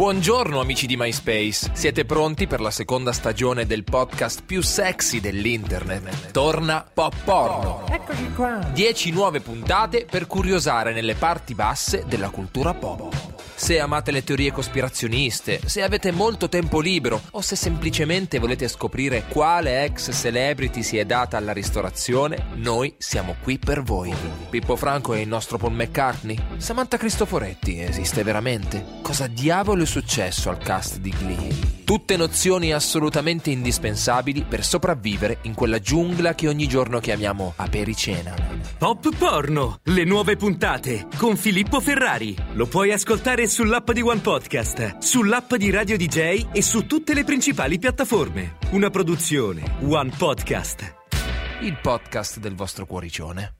Buongiorno amici di MySpace, siete pronti per la seconda stagione del podcast più sexy dell'internet? Torna Pop Porno. Eccoci qua. 10 nuove puntate per curiosare nelle parti basse della cultura pop. Se amate le teorie cospirazioniste, se avete molto tempo libero o se semplicemente volete scoprire quale ex celebrity si è data alla ristorazione, noi siamo qui per voi. Pippo Franco è il nostro Paul McCartney? Samantha Cristoforetti esiste veramente? Cosa diavolo è successo al cast di Glee? Tutte nozioni assolutamente indispensabili per sopravvivere in quella giungla che ogni giorno chiamiamo apericena. Pop Porno, le nuove puntate con Filippo Ferrari. Lo puoi ascoltare sull'app di One Podcast, sull'app di Radio DJ e su tutte le principali piattaforme. Una produzione One Podcast. Il podcast del vostro cuoricione.